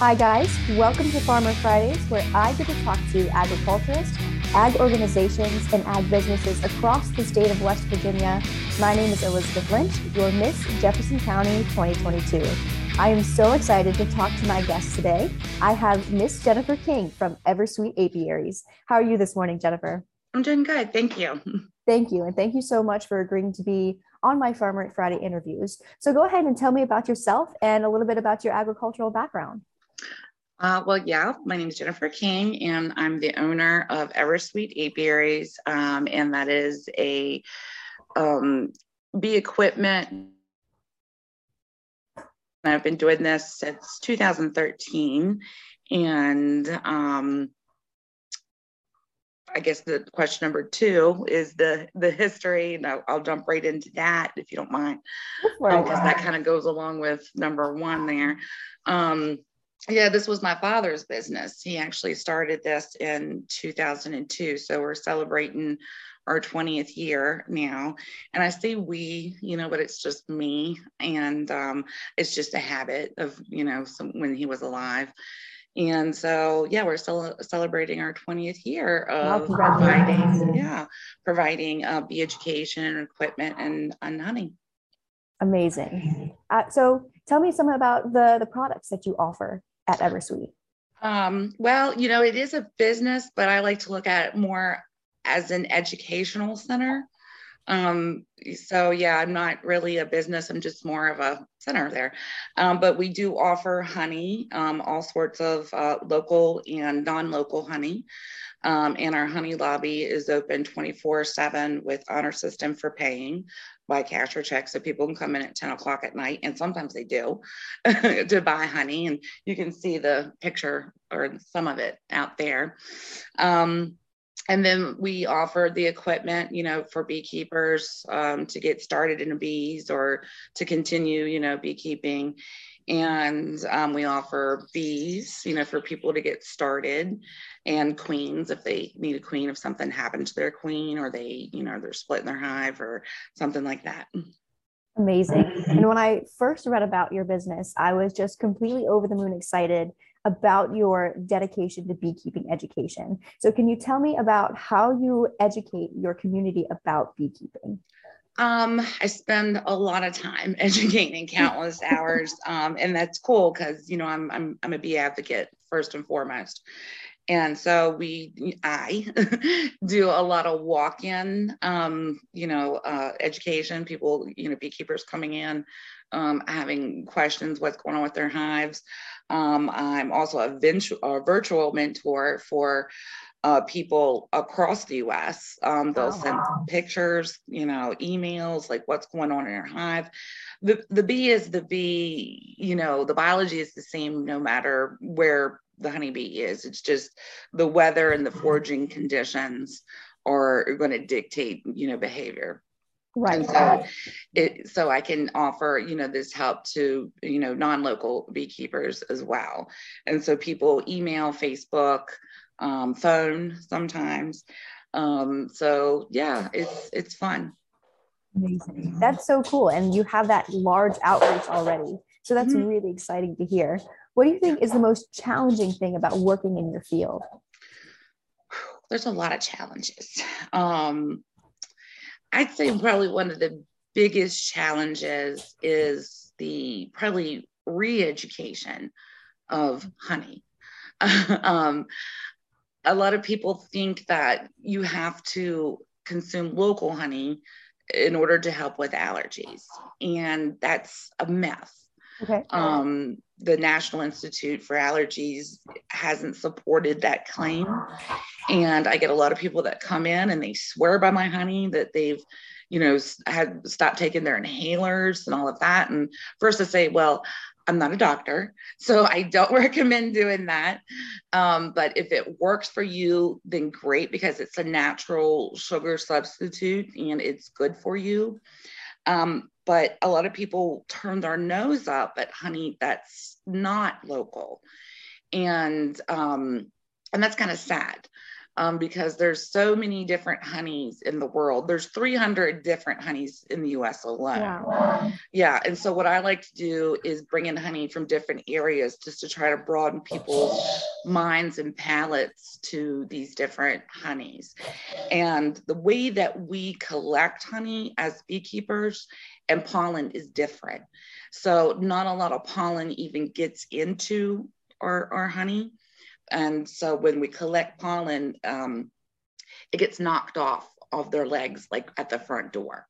Hi, guys. Welcome to Farmer Fridays, where I get to talk to agriculturists, ag organizations, and ag businesses across the state of West Virginia. My name is Elizabeth Lynch, your Miss Jefferson County 2022. I am so excited to talk to my guest today. I have Miss Jennifer King from Eversweet Apiaries. How are you this morning, Jennifer? I'm doing good. Thank you. Thank you. And thank you so much for agreeing to be on my Farmer Friday interviews. So go ahead and tell me about yourself and a little bit about your agricultural background. Uh, well, yeah, my name is Jennifer King, and I'm the owner of Eversweet Apiaries, um, and that is a um, bee equipment. I've been doing this since 2013, and um, I guess the question number two is the the history, and I'll, I'll jump right into that if you don't mind, because um, that kind of goes along with number one there. Um, yeah, this was my father's business. He actually started this in 2002. So we're celebrating our 20th year now. And I say we, you know, but it's just me. And um, it's just a habit of, you know, some, when he was alive. And so, yeah, we're still celebrating our 20th year of providing, yeah, providing uh, bee education and equipment and, and honey. Amazing. Uh, so tell me some about the, the products that you offer at Eversweet? Um, well, you know, it is a business, but I like to look at it more as an educational center. Um, so yeah, I'm not really a business. I'm just more of a center there. Um, but we do offer honey, um, all sorts of uh, local and non-local honey. Um, and our honey lobby is open 24 seven with honor system for paying by cash or check. So people can come in at 10 o'clock at night, and sometimes they do to buy honey. And you can see the picture or some of it out there. Um, and then we offer the equipment, you know, for beekeepers um, to get started in bees or to continue, you know, beekeeping. And um, we offer bees, you know, for people to get started and queens if they need a queen if something happened to their queen or they you know they're splitting their hive or something like that. Amazing. And when i first read about your business i was just completely over the moon excited about your dedication to beekeeping education. So can you tell me about how you educate your community about beekeeping? Um, I spend a lot of time educating countless hours, um, and that's cool because you know I'm I'm I'm a bee advocate first and foremost, and so we i do a lot of walk-in um, you know uh, education people you know beekeepers coming in um, having questions what's going on with their hives. Um, i'm also a, vintu- a, virtual mentor for uh, people across the us um, they'll oh, send pictures you know emails like what's going on in your hive the, the bee is the bee you know the biology is the same no matter where the honeybee is. It's just the weather and the foraging conditions are going to dictate, you know, behavior. Right. And so it so I can offer, you know, this help to, you know, non-local beekeepers as well. And so people email, Facebook, um, phone sometimes. Um, so yeah, it's it's fun. Amazing. That's so cool. And you have that large outreach already. So that's mm-hmm. really exciting to hear. What do you think is the most challenging thing about working in your field? There's a lot of challenges. Um, I'd say probably one of the biggest challenges is the probably re-education of honey. um, a lot of people think that you have to consume local honey in order to help with allergies, and that's a myth. Okay. Um, the National Institute for Allergies hasn't supported that claim. And I get a lot of people that come in and they swear by my honey that they've, you know, had stopped taking their inhalers and all of that. And first I say, well, I'm not a doctor, so I don't recommend doing that. Um, but if it works for you, then great because it's a natural sugar substitute and it's good for you. Um, but a lot of people turn their nose up at honey that's not local and um, and that's kind of sad um, because there's so many different honeys in the world. There's 300 different honeys in the U.S. alone. Wow. Yeah, and so what I like to do is bring in honey from different areas just to try to broaden people's minds and palates to these different honeys. And the way that we collect honey as beekeepers and pollen is different. So not a lot of pollen even gets into our, our honey. And so when we collect pollen, um, it gets knocked off of their legs, like at the front door.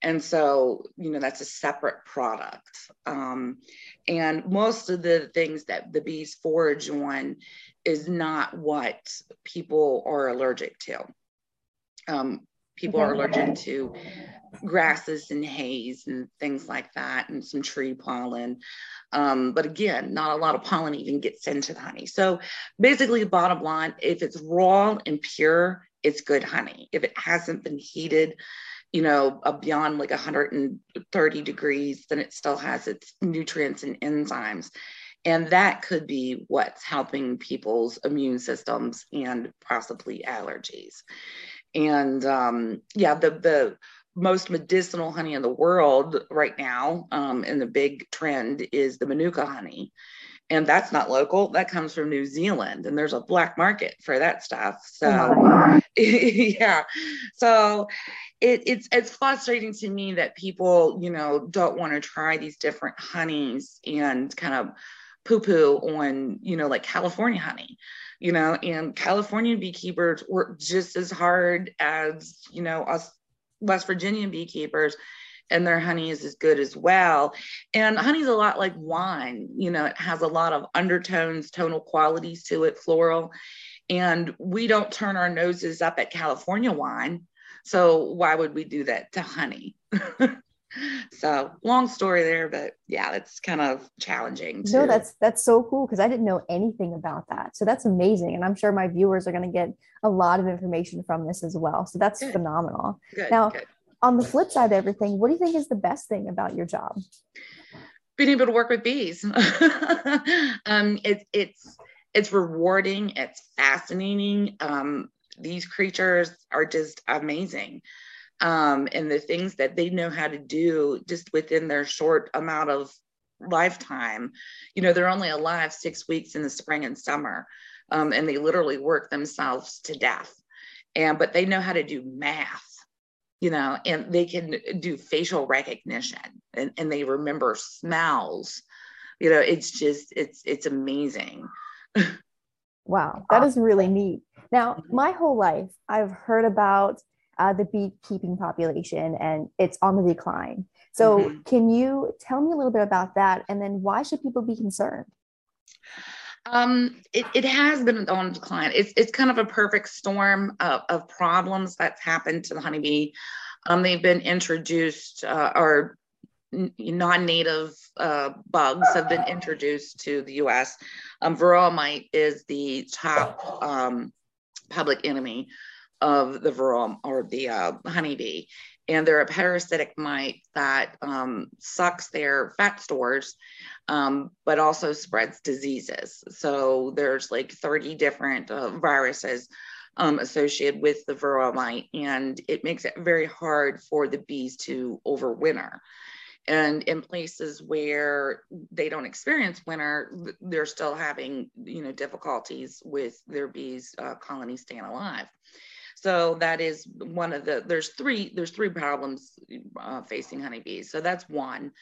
And so, you know, that's a separate product. Um, and most of the things that the bees forage on is not what people are allergic to. Um, people are allergic to grasses and hays and things like that, and some tree pollen. Um, but again, not a lot of pollen even gets into the honey. So basically, the bottom line if it's raw and pure, it's good honey. If it hasn't been heated, you know, beyond like 130 degrees, then it still has its nutrients and enzymes. And that could be what's helping people's immune systems and possibly allergies. And um, yeah, the the most medicinal honey in the world right now, um, and the big trend is the Manuka honey. And that's not local, that comes from New Zealand, and there's a black market for that stuff. So, yeah. So, it, it's it's frustrating to me that people, you know, don't want to try these different honeys and kind of poo poo on, you know, like California honey you know, and California beekeepers work just as hard as, you know, us West Virginia beekeepers and their honey is as good as well. And honey's a lot like wine, you know, it has a lot of undertones, tonal qualities to it, floral. And we don't turn our noses up at California wine. So why would we do that to honey? so long story there but yeah it's kind of challenging too. no that's that's so cool because i didn't know anything about that. So that's amazing and i'm sure my viewers are going to get a lot of information from this as well. So that's good. phenomenal. Good, now good. on the flip side of everything what do you think is the best thing about your job? Being able to work with bees. Um it, it's it's rewarding it's fascinating. Um these creatures are just amazing um, and the things that they know how to do just within their short amount of lifetime. You know, they're only alive six weeks in the spring and summer, um, and they literally work themselves to death. And but they know how to do math, you know, and they can do facial recognition, and, and they remember smells. You know, it's just it's it's amazing. wow, that is really neat. Now, my whole life, I've heard about uh, the beekeeping population and it's on the decline. So, mm-hmm. can you tell me a little bit about that? And then why should people be concerned? Um, it, it has been on decline. It's, it's kind of a perfect storm of, of problems that's happened to the honeybee. Um, they've been introduced, uh, or non-native uh, bugs have been introduced to the U.S. Um, varroa mite is the top um, public enemy of the varroa or the uh, honeybee. And they're a parasitic mite that um, sucks their fat stores, um, but also spreads diseases. So there's like 30 different uh, viruses um, associated with the varroa mite, and it makes it very hard for the bees to overwinter. And in places where they don't experience winter, they're still having, you know, difficulties with their bees uh, colonies staying alive. So that is one of the, there's three, there's three problems uh, facing honeybees. So that's one.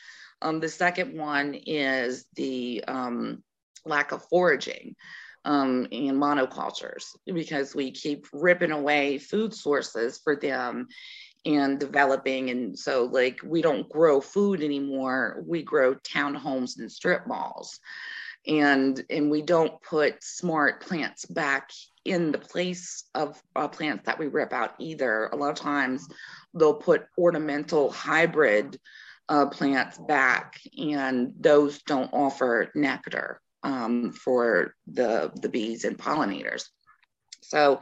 Um, the second one is the um, lack of foraging um, in monocultures because we keep ripping away food sources for them and developing. And so like we don't grow food anymore. We grow townhomes and strip malls and and we don't put smart plants back in the place of uh, plants that we rip out either. A lot of times they'll put ornamental hybrid uh, plants back and those don't offer nectar um, for the the bees and pollinators. So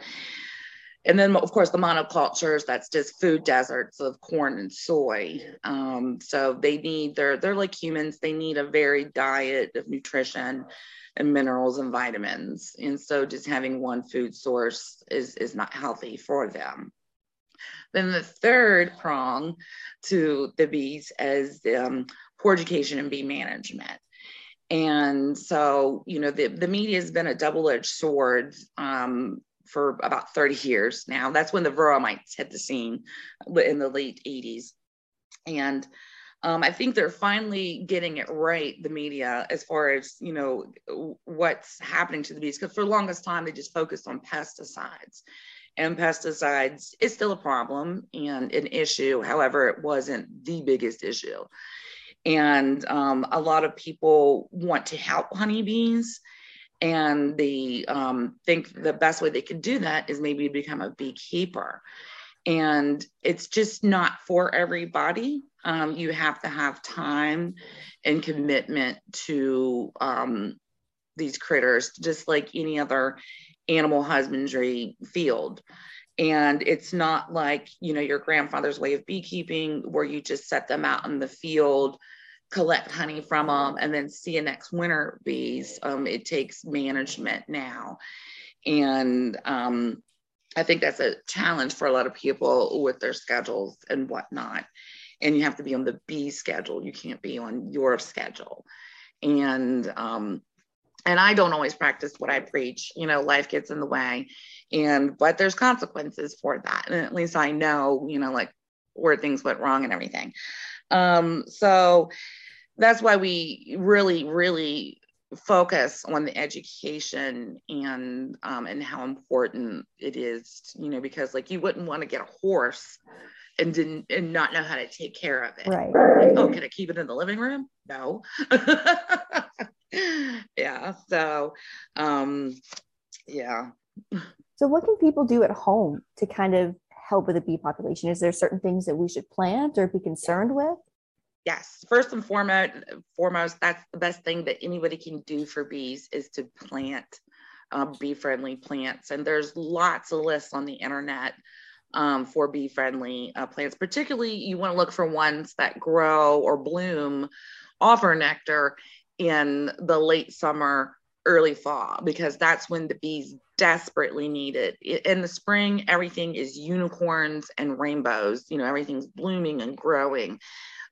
and then of course the monocultures that's just food deserts of corn and soy. Um, so they need they're they're like humans. They need a varied diet of nutrition and minerals and vitamins. And so just having one food source is, is not healthy for them. Then the third prong to the bees is um, poor education and bee management. And so, you know, the, the media has been a double edged sword um, for about 30 years now. That's when the varroa mites hit the scene in the late 80s. And um, I think they're finally getting it right, the media, as far as you know what's happening to the bees. Because for the longest time, they just focused on pesticides, and pesticides is still a problem and an issue. However, it wasn't the biggest issue, and um, a lot of people want to help honeybees, and they um, think the best way they can do that is maybe become a beekeeper and it's just not for everybody. Um, you have to have time and commitment to um, these critters, just like any other animal husbandry field. And it's not like, you know, your grandfather's way of beekeeping where you just set them out in the field, collect honey from them, and then see you next winter bees. Um, it takes management now. And um, I think that's a challenge for a lot of people with their schedules and whatnot. And you have to be on the bee schedule. You can't be on your schedule. And um, and I don't always practice what I preach. You know, life gets in the way, and but there's consequences for that. And at least I know, you know, like where things went wrong and everything. Um, so that's why we really, really focus on the education and um, and how important it is you know because like you wouldn't want to get a horse and didn't and not know how to take care of it. Right. Like, oh can i keep it in the living room? No. Yeah so um yeah. So what can people do at home to kind of help with the bee population? Is there certain things that we should plant or be concerned with yes first and foremost foremost that's the best thing that anybody can do for bees is to plant um, bee friendly plants and there's lots of lists on the internet um, for bee friendly uh, plants particularly you want to look for ones that grow or bloom offer nectar in the late summer early fall because that's when the bees desperately need it. In the spring, everything is unicorns and rainbows. You know, everything's blooming and growing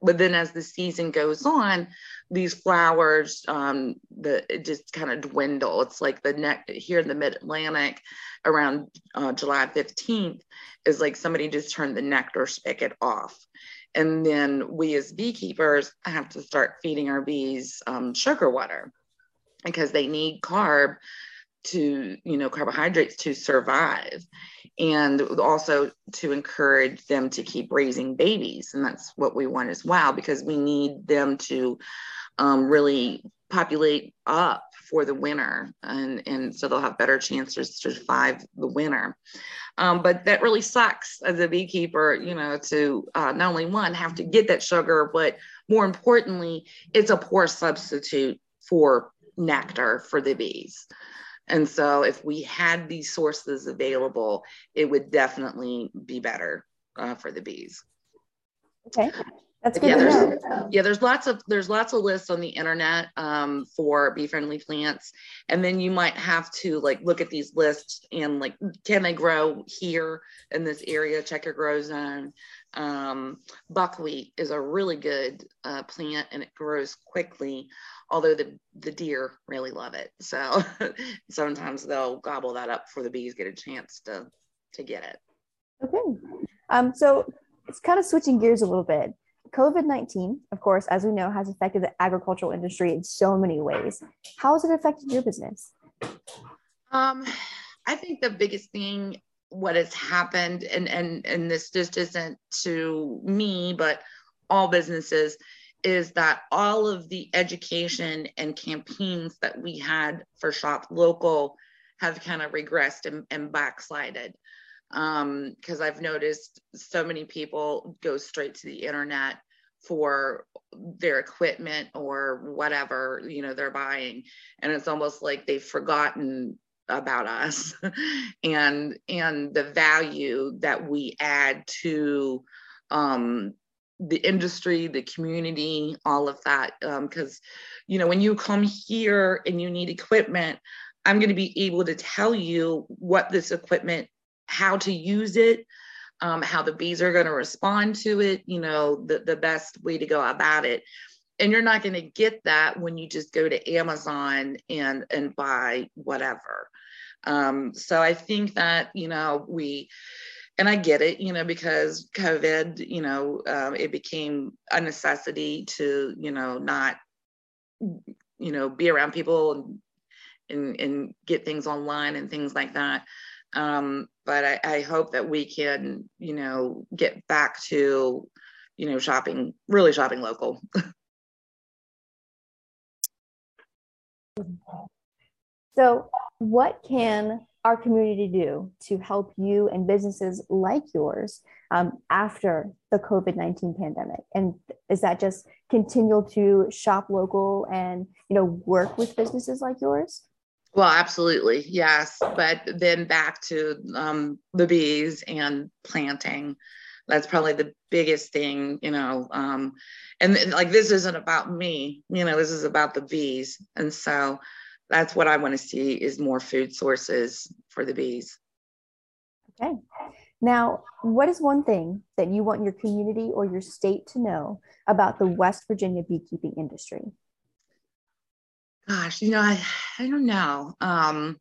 but then as the season goes on these flowers um the it just kind of dwindle. It's like the neck here in the mid-atlantic around uh, july 15th is like somebody just turned the nectar spigot off. And then we as beekeepers have to start feeding our bees um, sugar water because they need carb to you know carbohydrates to survive and also to encourage them to keep raising babies. And that's what we want as well because we need them to um, really populate up for the winter. And, and so they'll have better chances to survive the winter. Um, but that really sucks as a beekeeper you know to uh, not only one have to get that sugar but more importantly it's a poor substitute for nectar for the bees and so if we had these sources available, it would definitely be better uh, for the bees. Okay. That's good yeah, there's, yeah, there's lots of there's lots of lists on the internet um, for bee friendly plants, and then you might have to like look at these lists and like can they grow here in this area? Check your grow zone. Um, buckwheat is a really good uh, plant and it grows quickly although the, the deer really love it. So sometimes they'll gobble that up before the bees get a chance to, to get it. Okay. Um, so it's kind of switching gears a little bit. COVID 19, of course, as we know, has affected the agricultural industry in so many ways. How has it affected your business? Um, I think the biggest thing, what has happened, and and and this just isn't to me, but all businesses, is that all of the education and campaigns that we had for shop local have kind of regressed and, and backslided. Because um, I've noticed so many people go straight to the internet for their equipment or whatever you know they're buying and it's almost like they've forgotten about us. And and the value that we add to um, the industry, the community, all of that. Because, um, you know, when you come here and you need equipment, I'm going to be able to tell you what this equipment, how to use it, um, how the bees are going to respond to it, you know, the, the best way to go about it. And you're not going to get that when you just go to Amazon and and buy whatever. Um, so I think that you know we and I get it, you know, because COVID, you know, um, it became a necessity to, you know, not, you know, be around people and and, and get things online and things like that. Um, but I, I hope that we can, you know, get back to, you know, shopping, really shopping local. so, what can our community do to help you and businesses like yours um, after the COVID 19 pandemic? And is that just continue to shop local and you know work with businesses like yours? Well, absolutely, yes. But then back to um, the bees and planting. That's probably the biggest thing, you know. Um, and, and like this isn't about me, you know. This is about the bees, and so that's what I want to see is more food sources for the bees. Okay. Now, what is one thing that you want your community or your state to know about the West Virginia beekeeping industry? Gosh, you know, I, I don't know. Um,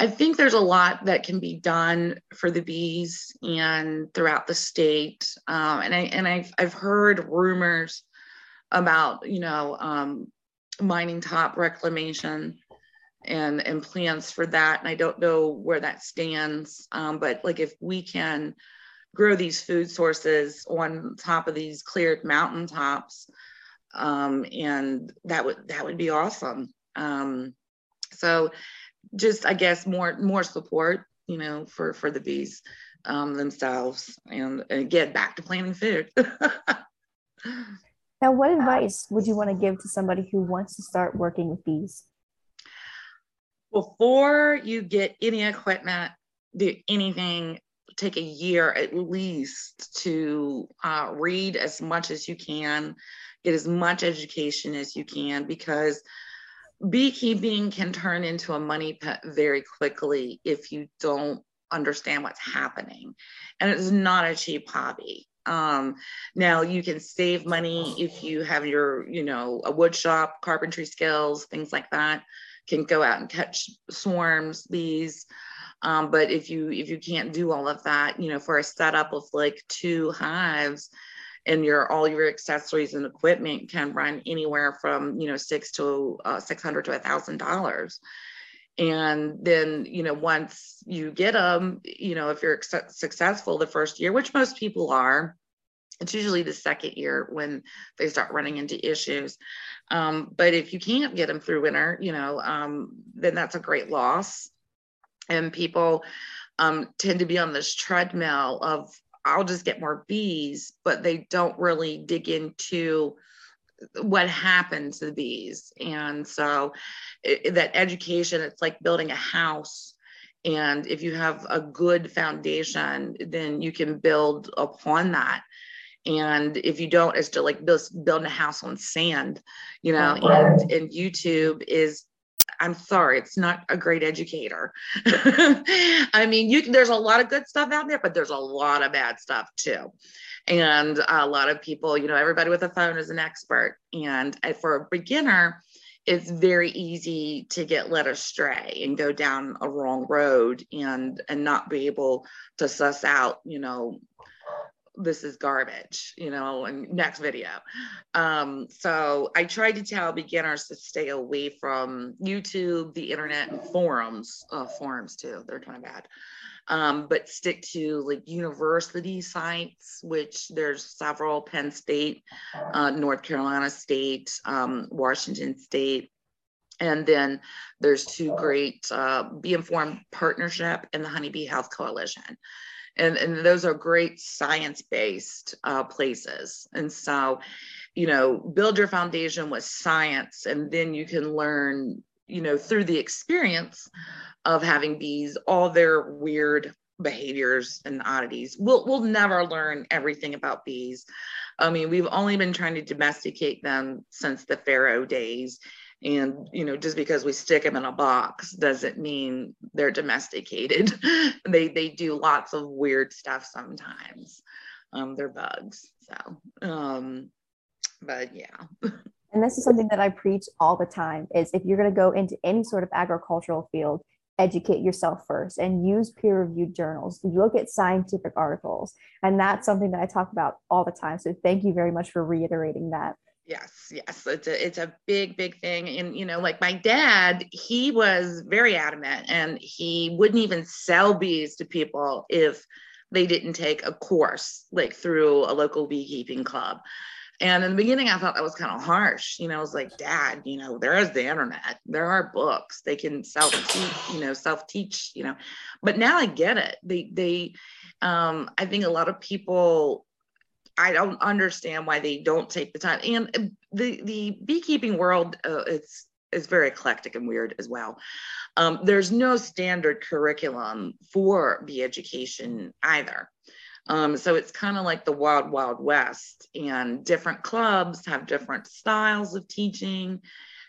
I think there's a lot that can be done for the bees and throughout the state. Um, and I and I've I've heard rumors about you know um, mining top reclamation and and plans for that. And i don't know where that stands um, but like if we can grow these food sources on top of these cleared mountain tops um, and that would that would be awesome. Um, so just i guess more more support you know for for the bees um, themselves and, and get back to planting food Now, what advice would you want to give to somebody who wants to start working with bees? Before you get any equipment, do anything, take a year at least to uh, read as much as you can, get as much education as you can, because beekeeping can turn into a money pit very quickly if you don't understand what's happening. And it's not a cheap hobby. Um, now you can save money if you have your, you know, a wood shop, carpentry skills, things like that. Can go out and catch swarms, bees. Um, but if you if you can't do all of that, you know, for a setup of like two hives, and your all your accessories and equipment can run anywhere from you know six to uh, six hundred to a thousand dollars and then you know once you get them you know if you're successful the first year which most people are it's usually the second year when they start running into issues. Um, but if you can't get them through winter you know um, then that's a great loss. And people um, tend to be on this treadmill of i'll just get more bees but they don't really dig into what happened to the bees and so it, that education it's like building a house. And if you have a good foundation then you can build upon that. And if you don't it's to like build, building a house on sand you know and and youtube is i'm sorry it's not a great educator. I mean you there's a lot of good stuff out there but there's a lot of bad stuff too and a lot of people you know everybody with a phone is an expert. And for a beginner it's very easy to get led astray and go down a wrong road and and not be able to suss out you know this is garbage you know and next video. Um, so i try to tell beginners to stay away from youtube the internet and forums uh, forums too. They're kind of bad um, but stick to like university sites, which there's several Penn State, uh, North Carolina State, um, Washington State. And then there's two great uh, Bee Informed Partnership and the Honeybee Health Coalition. And, and those are great science based uh, places. And so, you know, build your foundation with science, and then you can learn, you know, through the experience of having bees, all their weird behaviors and oddities. We'll we'll never learn everything about bees. I mean, we've only been trying to domesticate them since the Pharaoh days. And you know, just because we stick them in a box doesn't mean they're domesticated. they they do lots of weird stuff sometimes. Um, they're bugs. So, um, but yeah. And this is something that I preach all the time is if you're going to go into any sort of agricultural field, educate yourself first and use peer-reviewed journals. Look at scientific articles. And that's something that I talk about all the time. So thank you very much for reiterating that. Yes, yes, it's a it's a big big thing, and you know, like my dad, he was very adamant, and he wouldn't even sell bees to people if they didn't take a course like through a local beekeeping club. And in the beginning, I thought that was kind of harsh. You know, I was like, Dad, you know, there is the internet, there are books, they can self teach, you know, self teach, you know. But now I get it. They, they, um, I think a lot of people, I don't understand why they don't take the time. And the the beekeeping world, uh, it's is very eclectic and weird as well. Um, there's no standard curriculum for bee education either. Um, so it's kind of like the wild, wild west, and different clubs have different styles of teaching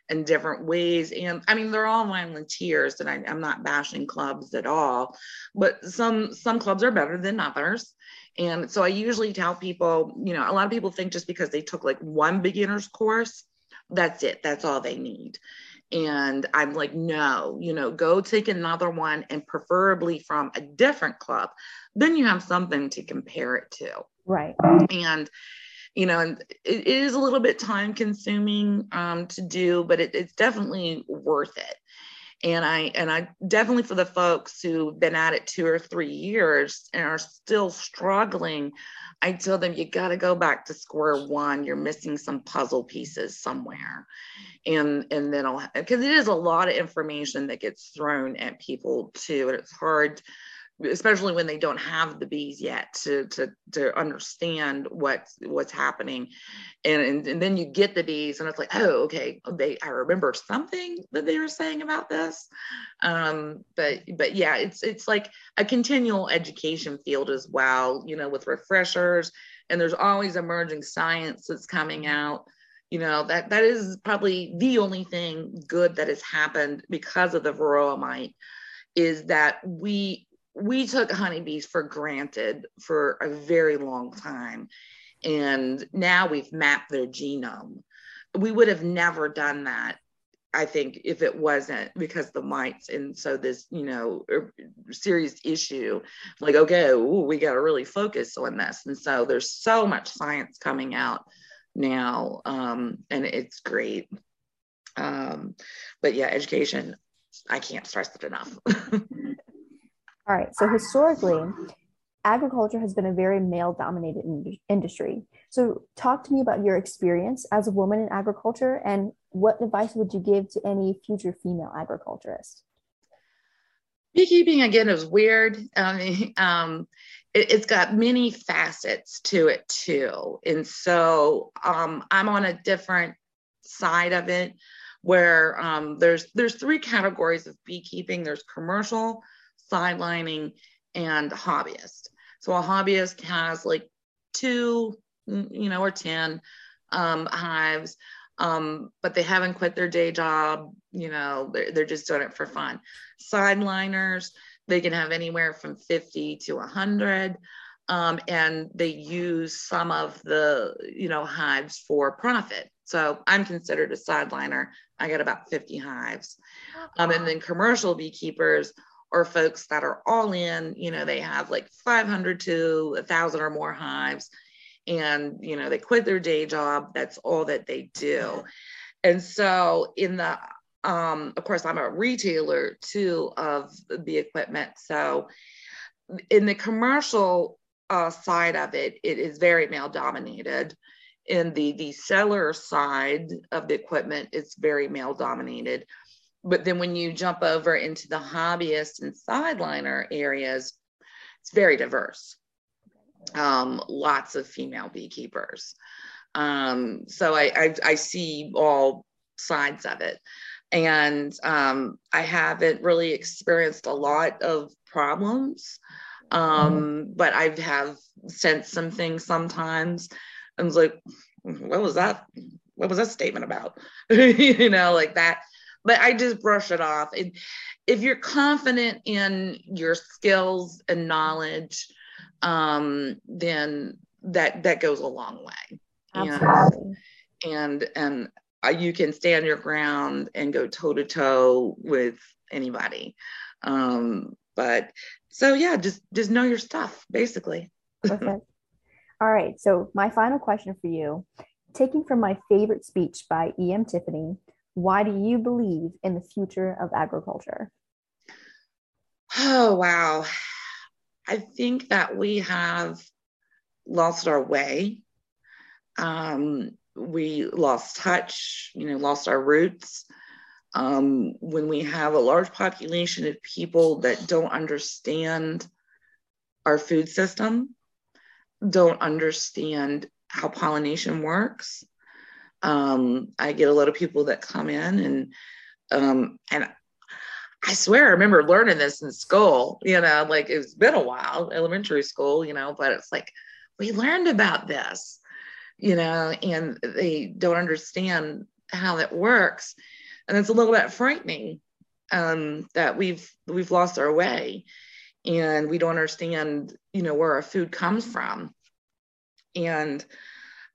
and different ways. And I mean, they're all volunteers, and I, I'm not bashing clubs at all, but some some clubs are better than others. And so I usually tell people, you know, a lot of people think just because they took like one beginner's course, that's it, that's all they need. And I'm like, no, you know, go take another one and preferably from a different club. Then you have something to compare it to. Right. And, you know, and it is a little bit time consuming um, to do, but it, it's definitely worth it. And I and I definitely for the folks who've been at it two or three years and are still struggling, I tell them you got to go back to square one. You're missing some puzzle pieces somewhere and and then I'll because it is a lot of information that gets thrown at people too, and it's hard, especially when they don't have the bees yet to to to understand what's what's happening, and, and and then you get the bees, and it's like, oh, okay, they I remember something that they were saying about this, um, but but yeah, it's it's like a continual education field as well, you know, with refreshers, and there's always emerging science that's coming out. You know that that is probably the only thing good that has happened because of the varroa mite is that we we took honeybees for granted for a very long time and now we've mapped their genome. We would have never done that i think if it wasn't because the mites and so this you know er, serious issue like okay ooh, we got to really focus on this. And so there's so much science coming out now um, and it's great. Um, but yeah education i can't stress it enough all right so historically agriculture has been a very male dominated in- industry so talk to me about your experience as a woman in agriculture and what advice would you give to any future female agriculturist beekeeping again is weird I mean, um, it, has got many facets to it too. And so um, I'm on a different side of it where um, there's there's three categories of beekeeping. There's commercial, sidelining, and hobbyist. So a hobbyist has like two, you know, or 10 um, hives, um, but they haven't quit their day job. You know, they're, they're just doing it for fun. Sideliners, they can have anywhere from 50 to 100. Um, and they use some of the, you know, hives for profit. So I'm considered a sideliner. I got about 50 hives. Um, and then commercial beekeepers or folks that are all in, you know, they have like 500 to 1,000 or more hives. And, you know, they quit their day job. That's all that they do. And so in the um, of course, I'm a retailer too of the equipment. So, in the commercial uh, side of it, it is very male dominated. In the the seller side of the equipment, it's very male dominated. But then when you jump over into the hobbyist and sideliner areas, it's very diverse. Um, lots of female beekeepers. Um, so I, I, I see all sides of it and um, I haven't really experienced a lot of problems Um, but I have sensed some things sometimes. I was like, what was that? What was that statement about? you know, like that. But I just brush it off. And if you're confident in your skills and knowledge, um, then that that goes a long way. Absolutely. And and, and uh, you can stand your ground and go toe to toe with anybody. Um, but so yeah, just just know your stuff, basically. Perfect. All right. So my final question for you, taking from my favorite speech by E.M. Tiffany, why do you believe in the future of agriculture? Oh wow. I think that we have lost our way. Um, we lost touch, you know, lost our roots. Um, when we have a large population of people that don't understand our food system, don't understand how pollination works. Um, I get a lot of people that come in and um, and I swear I remember learning this in school, you know, like it's been a while, elementary school, you know, but it's like we learned about this, you know, and they don't understand how it works. And it's a little bit frightening um, that we've we've lost our way and we don't understand, you know, where our food comes from. And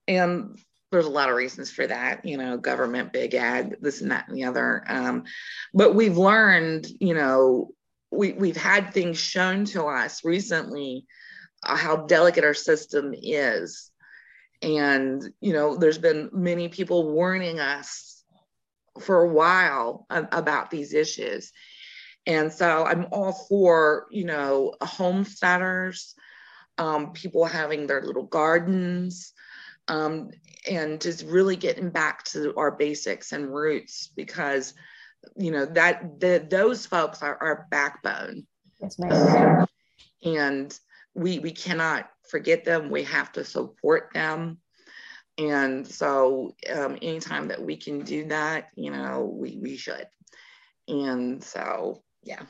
and there's a lot of reasons for that, you know, government, big ag, this and that and the other. Um, but we've learned, you know, we, we've had things shown to us recently uh, how delicate our system is. And, you know, there's been many people warning us for a while about these issues. And so I'm all for, you know, homesteaders, um, people having their little gardens, um, and just really getting back to our basics and roots because, you know, that the, those folks are our backbone. Yes, ma'am. Um, and we we cannot forget them. We have to support them. And so um, anytime that we can do that, you know, we, we should. And so, yeah.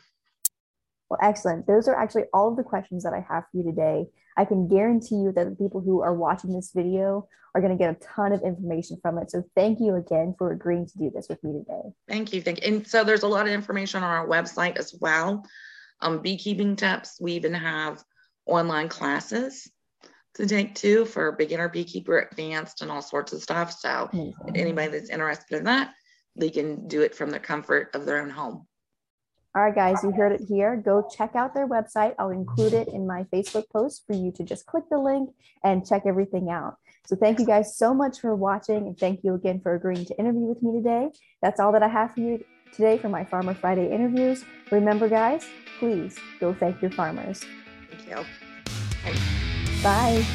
Well, excellent. Those are actually all of the questions that I have for you today. I can guarantee you that the people who are watching this video are going to get a ton of information from it. So thank you again for agreeing to do this with me today. Thank you. Thank you. And so there's a lot of information on our website as well. Um, beekeeping tips. We even have online classes to take too for beginner beekeeper, advanced, and all sorts of stuff. So anybody that's interested in that, they can do it from the comfort of their own home. All right, guys, you heard it here. Go check out their website. I'll include it in my Facebook post for you to just click the link and check everything out. So thank you guys so much for watching and thank you again for agreeing to interview with me today. That's all that I have for you today for my Farmer Friday interviews. Remember, guys, please go thank your farmers. Thank you. Bye.